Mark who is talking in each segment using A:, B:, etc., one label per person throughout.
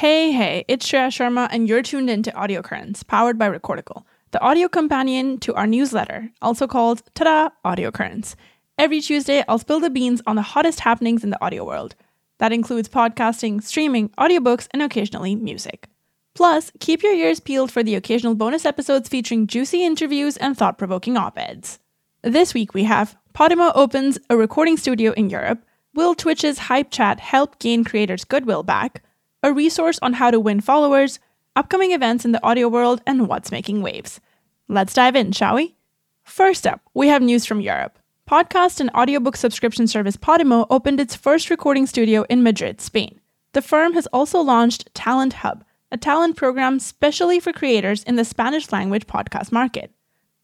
A: Hey, hey, it's Shreya Sharma, and you're tuned into Audio Currents, powered by Recordical, the audio companion to our newsletter, also called Tada Audio Currents. Every Tuesday, I'll spill the beans on the hottest happenings in the audio world. That includes podcasting, streaming, audiobooks, and occasionally music. Plus, keep your ears peeled for the occasional bonus episodes featuring juicy interviews and thought provoking op eds. This week we have Podimo opens a recording studio in Europe, Will Twitch's Hype Chat help gain creators' goodwill back, a resource on how to win followers, upcoming events in the audio world, and what's making waves. Let's dive in, shall we? First up, we have news from Europe. Podcast and audiobook subscription service Podimo opened its first recording studio in Madrid, Spain. The firm has also launched Talent Hub, a talent program specially for creators in the Spanish language podcast market.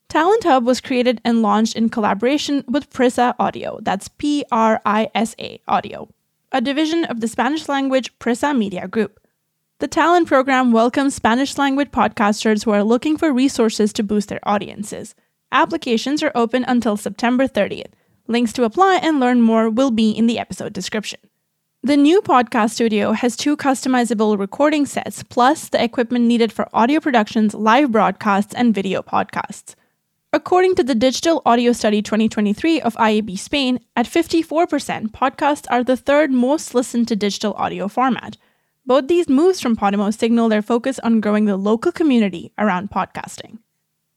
A: Talent Hub was created and launched in collaboration with Prisa Audio, that's P R I S A Audio, a division of the Spanish language Prisa Media Group. The talent program welcomes Spanish language podcasters who are looking for resources to boost their audiences. Applications are open until September 30th. Links to apply and learn more will be in the episode description. The new podcast studio has two customizable recording sets, plus the equipment needed for audio productions, live broadcasts, and video podcasts. According to the Digital Audio Study 2023 of IAB Spain, at 54%, podcasts are the third most listened to digital audio format. Both these moves from Podimo signal their focus on growing the local community around podcasting.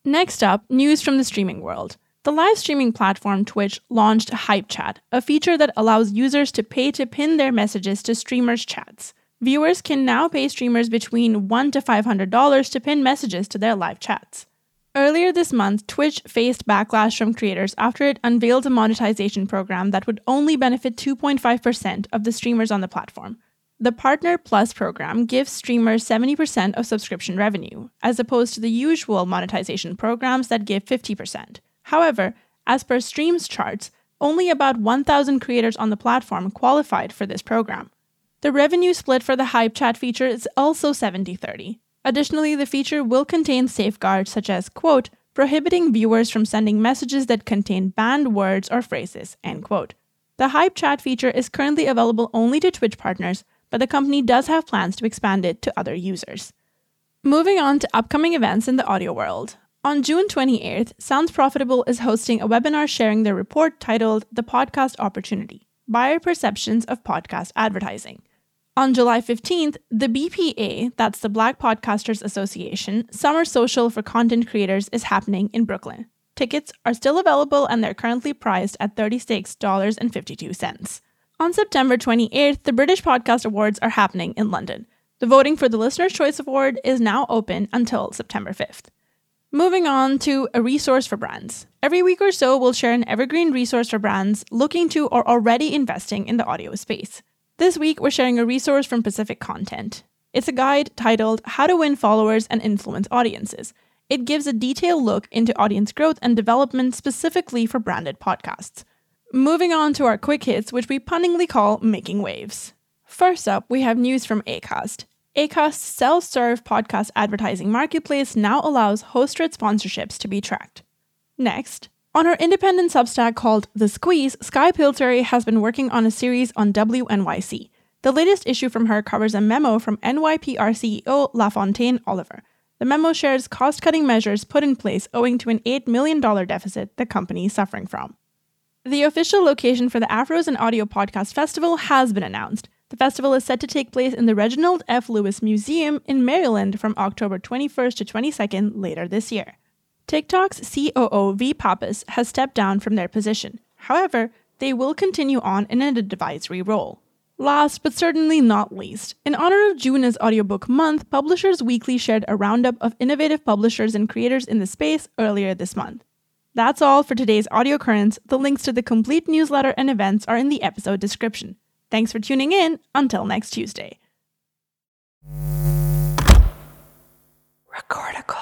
A: Next up, news from the streaming world. The live streaming platform Twitch launched Hype Chat, a feature that allows users to pay to pin their messages to streamers' chats. Viewers can now pay streamers between $1 to $500 to pin messages to their live chats. Earlier this month, Twitch faced backlash from creators after it unveiled a monetization program that would only benefit 2.5% of the streamers on the platform. The Partner Plus program gives streamers 70% of subscription revenue, as opposed to the usual monetization programs that give 50%. However, as per Streams charts, only about 1,000 creators on the platform qualified for this program. The revenue split for the Hype Chat feature is also 70 30. Additionally, the feature will contain safeguards such as, quote, prohibiting viewers from sending messages that contain banned words or phrases, end quote. The Hype Chat feature is currently available only to Twitch partners, but the company does have plans to expand it to other users. Moving on to upcoming events in the audio world. On June 28th, Sounds Profitable is hosting a webinar sharing their report titled The Podcast Opportunity Buyer Perceptions of Podcast Advertising. On July 15th, the BPA, that's the Black Podcasters Association, Summer Social for Content Creators is happening in Brooklyn. Tickets are still available and they're currently priced at $36.52. On September 28th, the British Podcast Awards are happening in London. The voting for the Listener's Choice Award is now open until September 5th. Moving on to a resource for brands. Every week or so, we'll share an evergreen resource for brands looking to or already investing in the audio space. This week, we're sharing a resource from Pacific Content. It's a guide titled How to Win Followers and Influence Audiences. It gives a detailed look into audience growth and development specifically for branded podcasts. Moving on to our quick hits, which we punningly call Making Waves. First up, we have news from ACAST. ACAST's self serve podcast advertising marketplace now allows host read sponsorships to be tracked. Next, on her independent Substack called The Squeeze, Skye Pillsbury has been working on a series on WNYC. The latest issue from her covers a memo from NYPR CEO LaFontaine Oliver. The memo shares cost cutting measures put in place owing to an $8 million deficit the company is suffering from. The official location for the Afros and Audio Podcast Festival has been announced. The festival is set to take place in the Reginald F. Lewis Museum in Maryland from October 21st to 22nd later this year. TikTok's COO V Pappas has stepped down from their position. However, they will continue on in an advisory role. Last but certainly not least, in honor of June as Audiobook Month, Publishers Weekly shared a roundup of innovative publishers and creators in the space earlier this month. That's all for today's audio currents. The links to the complete newsletter and events are in the episode description. Thanks for tuning in. Until next Tuesday. Recordical.